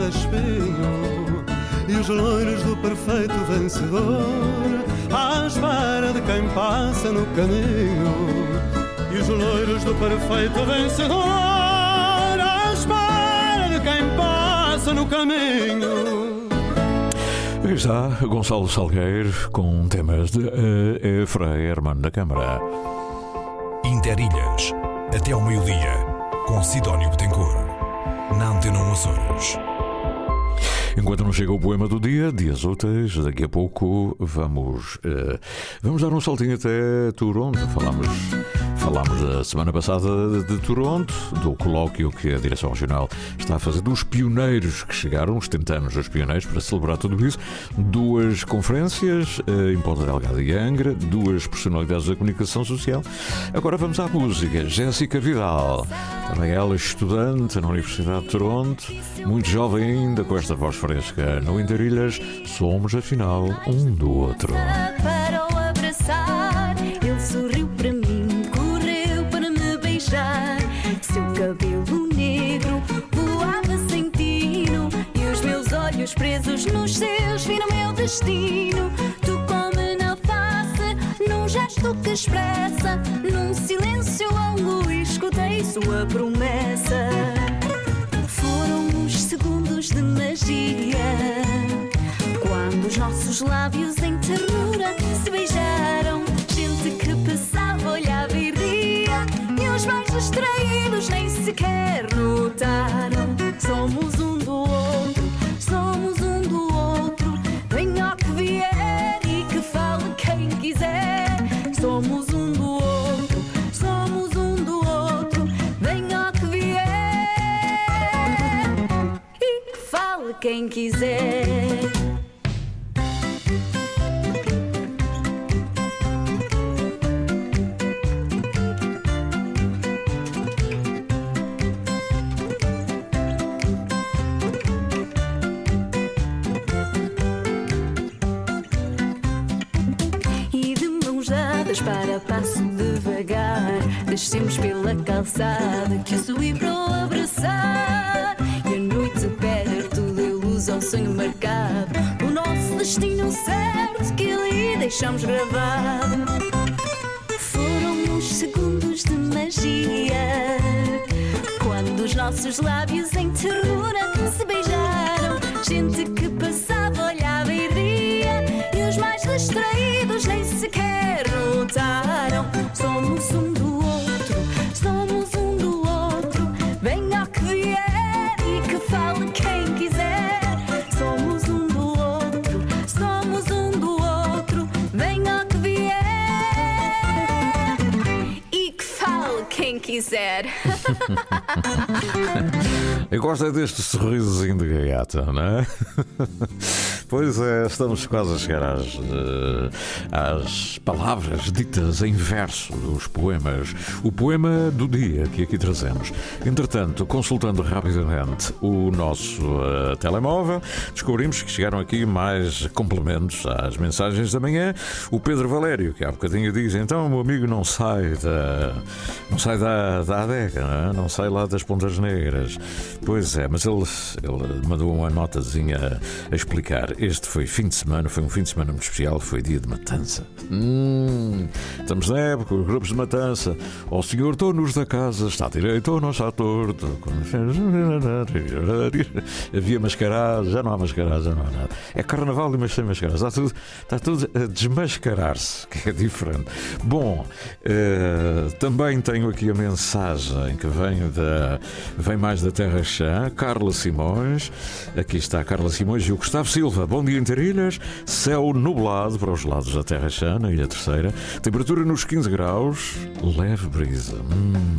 Cada espinho. E os loiros do perfeito vencedor, à espera de quem passa no caminho. E os loiros do perfeito vencedor, à espera de quem passa no caminho. Aí está Gonçalo Salgueiro com temas de eh, Efra Hermano da Câmara. Interilhas, até ao meio-dia, com Sidónio Betancourt. Na Antena 1 Açores. Enquanto não chega o poema do dia, dias úteis, daqui a pouco vamos, eh, vamos dar um saltinho até Toronto. Falámos, falámos da semana passada de, Toronto, do colóquio que a Direção Regional está a fazer dos pioneiros que chegaram, os 70 anos dos pioneiros, para celebrar tudo isso. Duas conferências eh, em Ponta Delgada e Angra, duas personalidades da comunicação social. Agora vamos à música. Jéssica Vidal, também ela estudante na Universidade de Toronto, muito jovem ainda, com esta voz fresca. No Interilhas, somos afinal um do outro. Meus olhos presos nos seus viram meu destino. Tocou-me na face, num gesto que expressa. Num silêncio longo, escutei sua promessa. Foram os segundos de magia. Quando os nossos lábios em ternura se beijaram, gente que passava, olhava e ria, e os mais distraídos nem sequer notaram. Deixamos gravado Foram uns segundos de magia Quando os nossos lábios [laughs] Eu gosto é deste sorrisozinho de gaiata, não é? [laughs] Pois é, estamos quase a chegar às, eh, às palavras ditas em verso dos poemas. O poema do dia que aqui trazemos. Entretanto, consultando rapidamente o nosso eh, telemóvel, descobrimos que chegaram aqui mais complementos às mensagens da manhã. O Pedro Valério, que há bocadinho diz: então meu amigo não sai da, não sai da, da adega, não, é? não sai lá das Pontas Negras. Pois é, mas ele, ele mandou uma notazinha a explicar. Este foi fim de semana, foi um fim de semana muito especial, foi dia de matança. Hum, estamos na época, os grupos de matança. Ó senhor donos da casa, está direito ou não está torto? Havia mascarado, já não há mascarado, já não há nada. É carnaval, mas sem mascarado. Está tudo, está tudo a desmascarar-se, que é diferente. Bom, eh, também tenho aqui a mensagem que vem, da, vem mais da Terra Chã, Carla Simões. Aqui está Carla Simões e o Gustavo Silva. Bom dia, Interilhas. Céu nublado para os lados da Terra Chã, na Ilha Terceira. Temperatura nos 15 graus, leve brisa. Hum,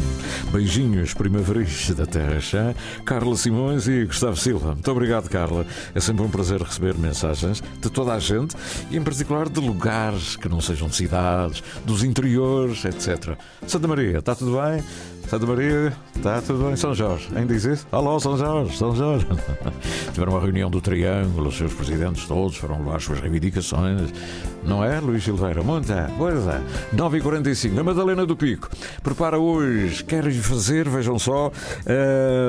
beijinhos primaveris da Terra Chã. Carla Simões e Gustavo Silva. Muito obrigado, Carla. É sempre um prazer receber mensagens de toda a gente e, em particular, de lugares que não sejam cidades, dos interiores, etc. Santa Maria, está tudo bem? Santa Maria, está tudo bem? São Jorge, ainda isso? Alô, São Jorge, São Jorge. [laughs] Tiveram uma reunião do Triângulo, os seus presidentes todos foram levar as suas reivindicações. Não é, Luís Silveira? Muita, pois é. 9h45, a Madalena do Pico prepara hoje, querem fazer, vejam só,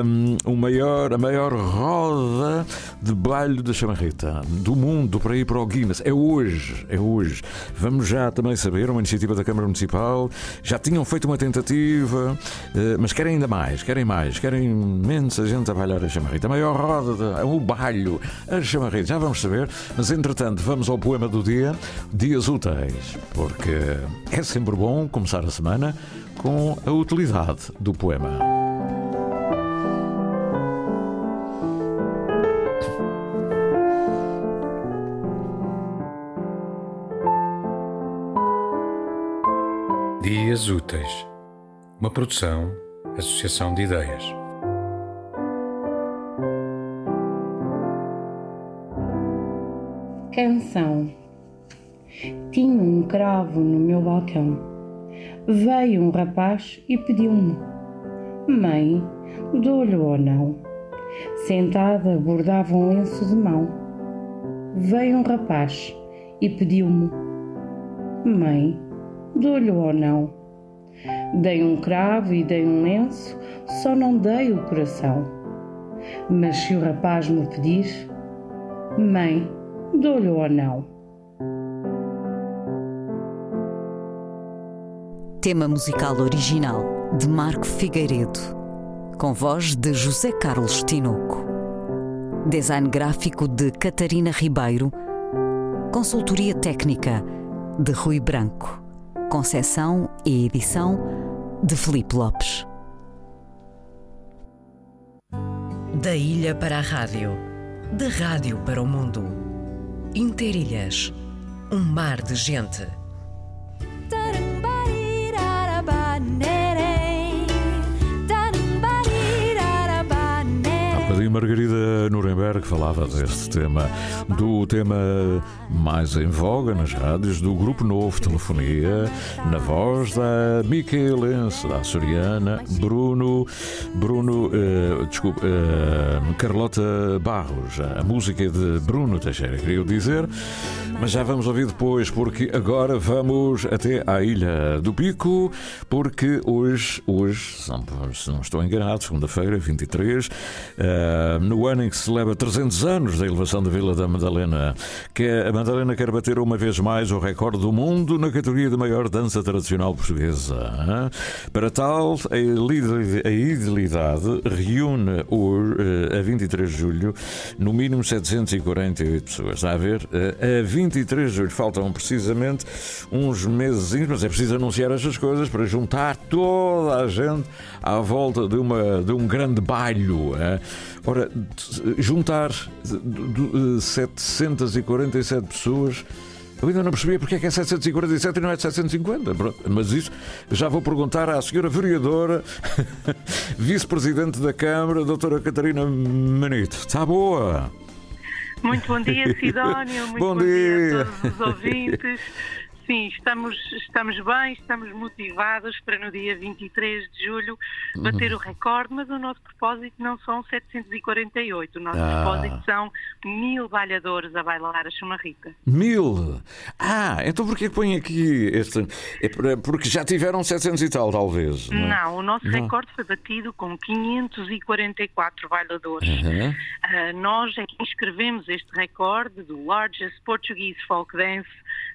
hum, o maior, a maior roda de baile da chamarrita do mundo para ir para o Guinness. É hoje, é hoje. Vamos já também saber, uma iniciativa da Câmara Municipal, já tinham feito uma tentativa, mas querem ainda mais, querem mais, querem imensa gente a bailar a chamarrita. A maior roda, de, o bailho, a chamarrita, já vamos saber. Mas entretanto, vamos ao poema do dia, Dias Úteis, porque é sempre bom começar a semana com a utilidade do poema. Dias Úteis, uma produção, associação de ideias. Canção Tinha um cravo no meu balcão. Veio um rapaz e pediu-me: Mãe, dou-lhe ou não? Sentada, bordava um lenço de mão. Veio um rapaz e pediu-me: Mãe, dou-lhe ou não? Dei um cravo e dei um lenço, só não dei o coração. Mas se o rapaz me pedir, Mãe, dou-lhe ou não? Tema musical original de Marco Figueiredo, com voz de José Carlos Tinoco. Design gráfico de Catarina Ribeiro. Consultoria técnica de Rui Branco. Concessão e edição de Felipe Lopes. Da ilha para a rádio, da rádio para o mundo. Interilhas, um mar de gente. Margarida Nuremberg falava deste tema, do tema mais em voga nas rádios, do Grupo Novo Telefonia, na voz da Micaelense, da açoriana, Bruno, Bruno, eh, desculpa, eh, Carlota Barros, a música de Bruno Teixeira, queria dizer, mas já vamos ouvir depois, porque agora vamos até à Ilha do Pico, porque hoje, hoje, se não estou enganado, segunda-feira, 23, eh, no ano em que se celebra 300 anos da elevação da Vila da Madalena, que a Madalena quer bater uma vez mais o recorde do mundo na categoria de maior dança tradicional portuguesa. hein? Para tal, a ilid- a idilidade reúne eh, a 23 de julho, no mínimo 748 pessoas. Está a ver? A 23 de julho faltam precisamente uns meses, mas é preciso anunciar estas coisas para juntar toda a gente à volta de, uma, de um grande bailho. hein? Ora, juntar de- de- 747 pessoas. Eu ainda não percebia porque é que é 747 e não é 750. Pronto, Mas isso já vou perguntar à senhora vereadora, [laughs] vice-presidente da Câmara, doutora Catarina Manito. Está boa? Muito bom dia, Sidónio. [laughs] Muito Bom bom, dia. dia. a todos os ouvintes. Sim, estamos, estamos bem, estamos motivados para no dia 23 de julho bater Uhum. o recorde, mas o nosso propósito não são 748, o nosso Ah. propósito são mil balhadores a bailar a chamarrita. Mil! Ah, então porquê que põe aqui este. É por- porque já tiveram 700 e tal, talvez. Não, é? Não, o nosso Não. recorde foi batido com 544 bailadores. Aham. Ah, nós é que inscrevemos este recorde do Largest Portuguese Folk Dance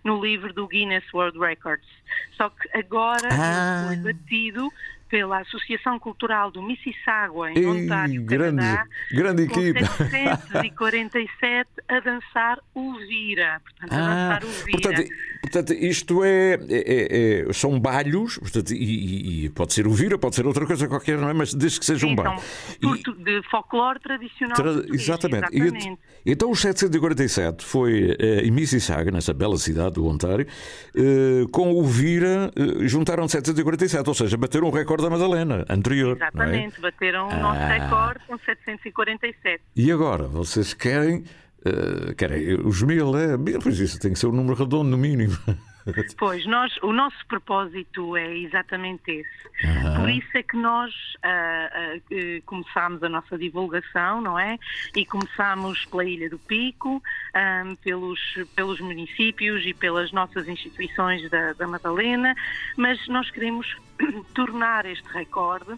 no livro do Guinness World Records. Só que agora Ah. ele foi batido pela Associação Cultural do Mississauga, em Ei, Ontário, grande, Canadá, grande com equipe. 747 a dançar o Vira. Portanto, a Ah, dançar o Vira. portanto, portanto, isto é, é- é- são balhos, portanto, e, e- e pode ser o vira, pode ser outra coisa qualquer, não é? Mas desde que seja um Sim, balho. são portu- de folclore tradicional Tra- exatamente. E exatamente. ent- então os 747 foi eh, em Mississauga, nessa bela cidade do Ontário, eh, com o Vira eh, juntaram 747, ou seja, bateram o recorde da Madalena anterior. é? Exatamente, bateram o nosso Ah. recorde com 747. E agora, vocês querem, eh, querem os mil, é? Mil, pois isso tem que ser um número redondo no mínimo. [laughs] [laughs] Pois, nós, o nosso propósito é exatamente esse. Aham. Por isso é que nós ah, eh, começámos a nossa divulgação, não é? E começámos pela Ilha do Pico, ah, pelos, pelos municípios e pelas nossas instituições da, da Madalena, mas nós queremos [clears throat] tornar este recorde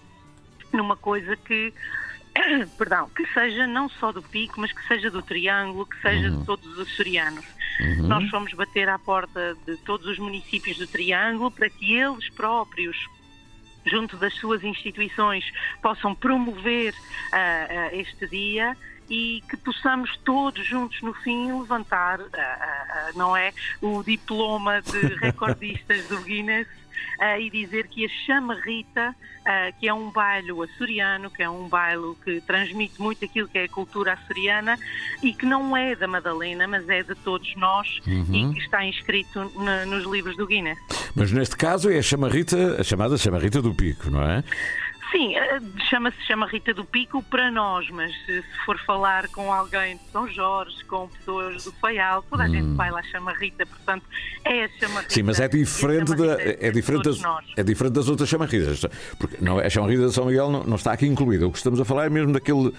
numa coisa que [coughs] perdão, que seja não só do Pico, mas que seja do Triângulo, que seja de todos os açorianos. Uhum. Nós fomos bater à porta de todos os municípios do Triângulo para que eles próprios junto das suas instituições possam promover ah, ah, este dia e que possamos todos juntos no fim levantar ah, não é o diploma de [laughs] recordistas do Guinness ah, e dizer que a chamarrita ah, que é um baile açoriano que é um baile que transmite muito aquilo que é a cultura açoriana e que não é da Madalena mas é de todos nós Uhum. e que está inscrito nos livros do Guinness Mas neste caso é a chamarrita, a chamada chamarrita do pico, não é? Sim, eh, chama-se Chama Rita do Pico para nós, mas se for falar com alguém de São Jorge, com pessoas do Faial, toda a gente Hum. vai lá Chama Rita, portanto é a Chama Rita. Sim, mas é diferente, da, é, diferente das, nós. é diferente das outras chamarridas. Porque não, é- a chamarrita de São Miguel não, não está aqui incluída. O que estamos a falar é mesmo daquele.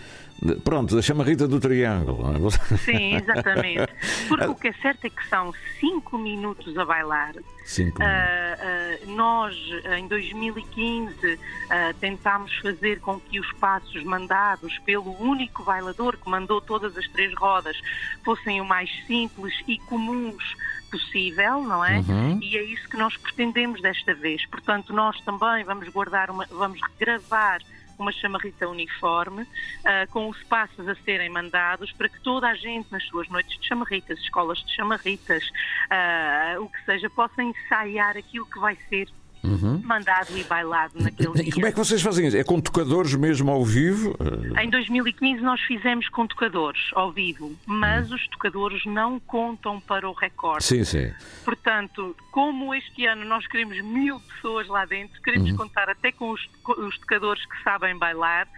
Pronto, da chamarrita do Triângulo. é? Sim, exatamente. Porque o que é certo é que são cinco minutos a bailar. Cinco Ah, ah, nós, em 2015, ah, tentámos fazer com que os passos mandados pelo único bailador que mandou todas as três rodas fossem o mais simples e comuns possível, não é? Uhum. E é isso que nós pretendemos desta vez. Portanto, nós também vamos guardar uma, vamos gravar uma chamarrita uniforme, ah, com os passos a serem mandados para que toda a gente nas suas noites de chamarritas, escolas de chamarritas, ah, o que seja, possa ensaiar aquilo que vai ser Uhum. mandado e bailado naquele E dia. como é que vocês fazem isso? É com tocadores mesmo ao vivo? Em 2015 nós fizemos com tocadores ao vivo, mas os tocadores não contam para o recorde. Sim, sim. Portanto, como este ano nós queremos mil pessoas lá dentro, queremos Uhum. contar até com os, com os tocadores que sabem bailar.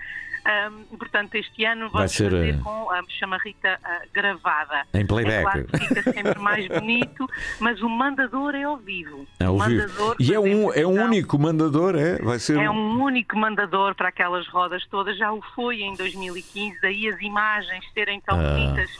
Ahm, portanto, este ano Vai vamos ser, fazer eh, com a chamarrita ah, gravada. Em playback. É claro fica sempre mais bonito, mas o mandador é ao vivo. É ao vivo. E é um, é um único mandador, é? Vai ser. é um único mandador para aquelas rodas todas, já o foi em 2015, daí as imagens serem tão Ah. bonitas,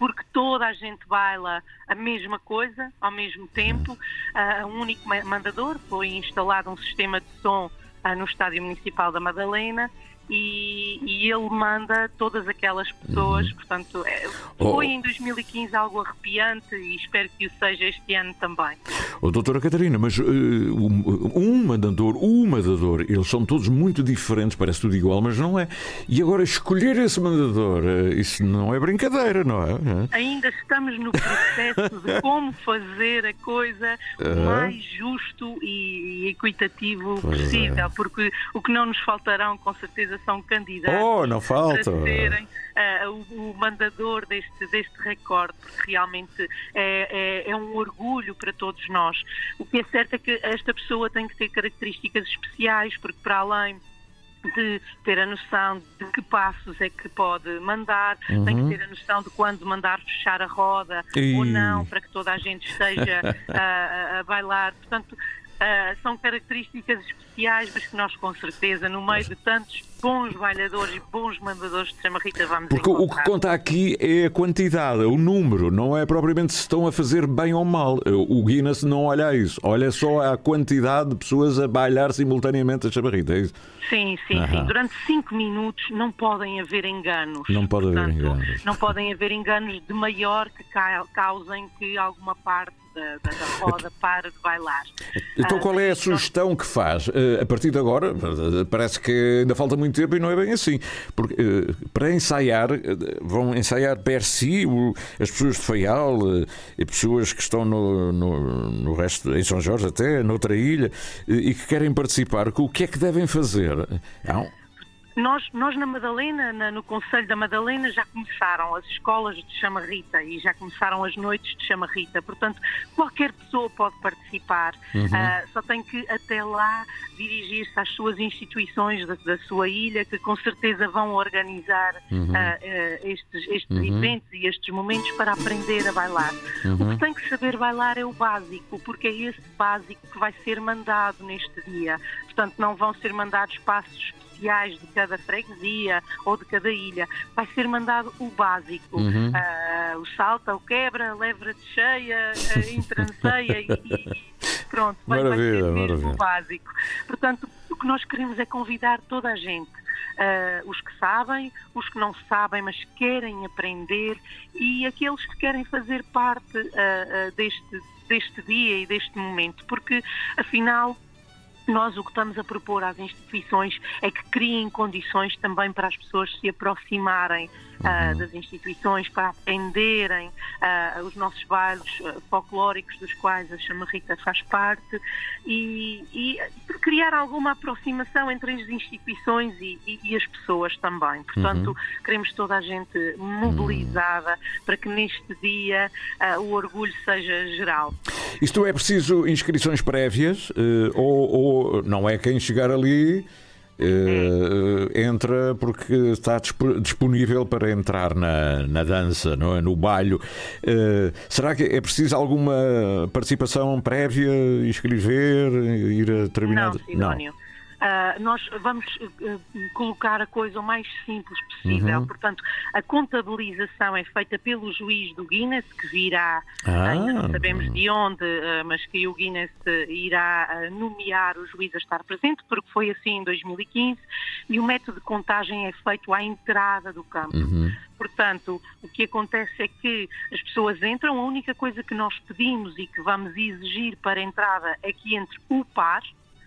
porque toda a gente baila a mesma coisa ao mesmo tempo. Ah, um único ma- mandador, foi instalado um sistema de som ah, no Estádio Municipal da Madalena. E, e ele manda todas aquelas pessoas, portanto, é- Oh. foi em 2015 algo arrepiante e espero que o seja este ano também. Oh, doutora Catarina, mas eh, um, um mandador, o mandador, eles são todos muito diferentes, parece tudo igual, mas não é. E agora escolher esse mandador, eh, isso não é brincadeira, não é? Ainda estamos no processo de [laughs] como fazer a coisa Ah. mais justo e equitativo Pois é. possível, porque o que não nos faltarão, com certeza, são candidatos Oh, não falta. para serem ah, o, o mandador deste, deste recorde, porque realmente é, é- é um orgulho para todos nós. O que é certo é que esta pessoa tem que ter características especiais, porque para além de ter a noção de que passos é que pode mandar, tem Uhum. que ter a noção de quando mandar fechar a roda Ih. ou não, para que toda a gente esteja a, [laughs] a- a bailar. Portanto, ah, são características especiais, mas que nós, com certeza, no meio de tantos bons bailadores e bons mandadores de chamarrita, vamos Porque o que encontrar. conta aqui é a quantidade, o número, não é propriamente se estão a fazer bem ou mal. O Guinness não olha isso, olha só a quantidade de pessoas a bailar simultaneamente a chamarrita. É isso? Sim, sim, Aham. sim. Durante cinco minutos não podem haver enganos. Não pode haver Portanto, enganos. Não podem haver enganos de maior que ca- causem que alguma parte da, da- da roda pare de bailar. Então Ah, qual é a sugestão que faz? Eh, a partir de agora, parece que ainda falta muito tempo e não é bem assim. Porque eh, para ensaiar, eh, vão ensaiar per si as pessoas de Faial e pessoas que estão no, no, no resto, em São Jorge até, noutra ilha, e que querem participar. O que é que devem fazer? Um- Nós, nós na Madalena, na- no Conselho da Madalena, já começaram as escolas de chamarrita e já começaram as noites de chamarrita. Portanto, qualquer pessoa pode participar. Uhum. Ah, só tem que até lá dirigir-se às suas instituições da, da sua ilha, que com certeza vão organizar Uhum. ah, ah, estes, estes Uhum. eventos e estes momentos para aprender a bailar. O Uhum. que tem que saber bailar é o básico, porque é esse básico que vai ser mandado neste dia. Portanto, não vão ser mandados passos especiais de cada freguesia ou de cada ilha. Vai ser mandado o básico. Uhum. Ah, o salta, o quebra, levra de cheia, a entranceia e, e pronto. Vai, vai Maravilha, ser mesmo maravilha. o básico. Portanto, o que nós queremos é convidar toda a gente. ah, os que sabem, os que não sabem, mas querem aprender e aqueles que querem fazer parte ah, deste, deste dia e deste momento, porque afinal nós o que estamos a propor às instituições é que criem condições também para as pessoas se aproximarem ah, das instituições, para aprenderem ah, os nossos bailes ah, folclóricos, dos quais a Chamarrita faz parte, e, e por criar alguma aproximação entre as instituições e, e- e as pessoas também. Portanto, Uhum. queremos toda a gente mobilizada para que neste dia o orgulho seja geral. Isto é preciso inscrições prévias eh, ou, ou não é quem chegar ali eh, entra porque está dispo- disponível para entrar na, na dança, não é? no bailho. Eh, será que é preciso alguma participação prévia, inscrever, ir a determinado? Não, Sidónio. Ah, nós vamos eh, colocar a coisa o mais simples possível. Uhum. Portanto, a contabilização é feita pelo juiz do Guinness, que virá, Ah. ainda não sabemos de onde, ah, mas que o Guinness eh, irá ah, nomear o juiz a estar presente, porque foi assim em 2015, e o método de contagem é feito à entrada do campo. Uhum. Portanto, o que acontece é que as pessoas entram, a única coisa que nós pedimos e que vamos exigir para a entrada é que entre o par,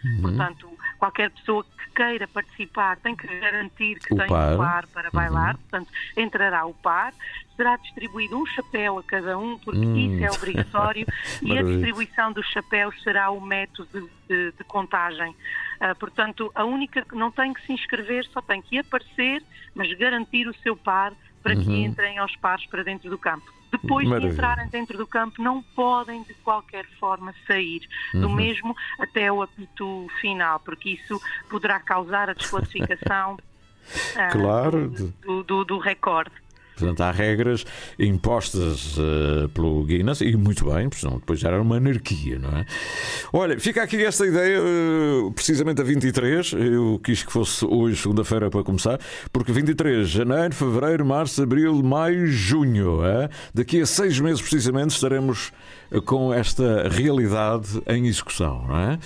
Uhum. portanto, qualquer pessoa que queira participar tem que garantir que O tem par. um par para bailar, portanto, entrará o par, será distribuído um chapéu a cada um, porque Hum. isso é obrigatório, [laughs] e a distribuição dos chapéus será o método de, de- de contagem. Ah, portanto, a única que não tem que se inscrever, só tem que aparecer, mas garantir o seu par para que Uhum. entrem aos pares para dentro do campo. Depois Maravilha. de entrarem dentro do campo, não podem de qualquer forma sair do Uhum. mesmo até o apito final, porque isso poderá causar a desclassificação [laughs] ah, Claro. do, do, do recorde. Portanto, há regras impostas eh, pelo Guinness e muito bem, porque senão depois já era uma anarquia, não é? Olha, fica aqui esta ideia, eh, precisamente a 23. Eu quis que fosse hoje, segunda-feira, para começar, porque 23 de janeiro, fevereiro, março, abril, maio, junho. é? Daqui a seis meses, precisamente, estaremos eh, com esta realidade em execução, não é?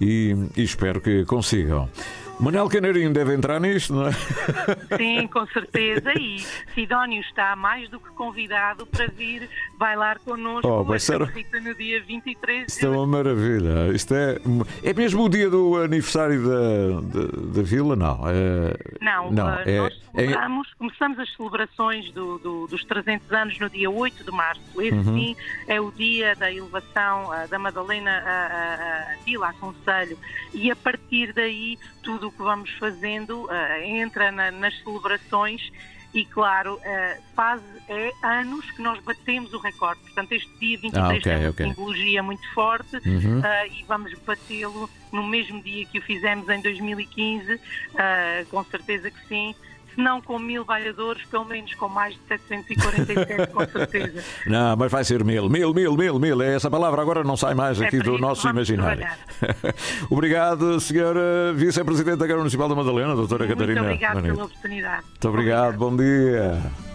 E, e espero que consigam. Manel Canarinho deve entrar nisto, não é? Sim, com certeza. E Sidónio está mais do que convidado para vir bailar connosco Oh, vai ser- no dia 23 de Isto é uma maravilha. Isto é, é mesmo o dia do aniversário da, da, da vila? Não. É, Não, não uh, é, nós é- celebramos, começamos as celebrações do- do- dos 300 anos no dia 8 de março. Esse Uhum. sim é o dia da elevação uh, da Madalena a, a, a Vila, a Conselho. E a partir daí, tudo o que vamos fazendo uh, entra na- nas celebrações. E claro, uh, faz é anos que nós batemos o recorde. Portanto, este dia 23 Ah, ok, tem uma simbologia muito forte Uhum. uh, e vamos batê-lo no mesmo dia que o fizemos em 2015, uh, com certeza que sim. Se não com mil bailadores, pelo menos com mais de 747, com certeza. [laughs] Não, mas vai ser mil, mil, mil, mil, mil. É essa palavra agora não sai mais É aqui por do nosso imaginário. [laughs] obrigado, senhora Vice-Presidente da Câmara Municipal da Madalena, doutora Muito Catarina. obrigada Manito. pela oportunidade. Muito obrigado, bom dia.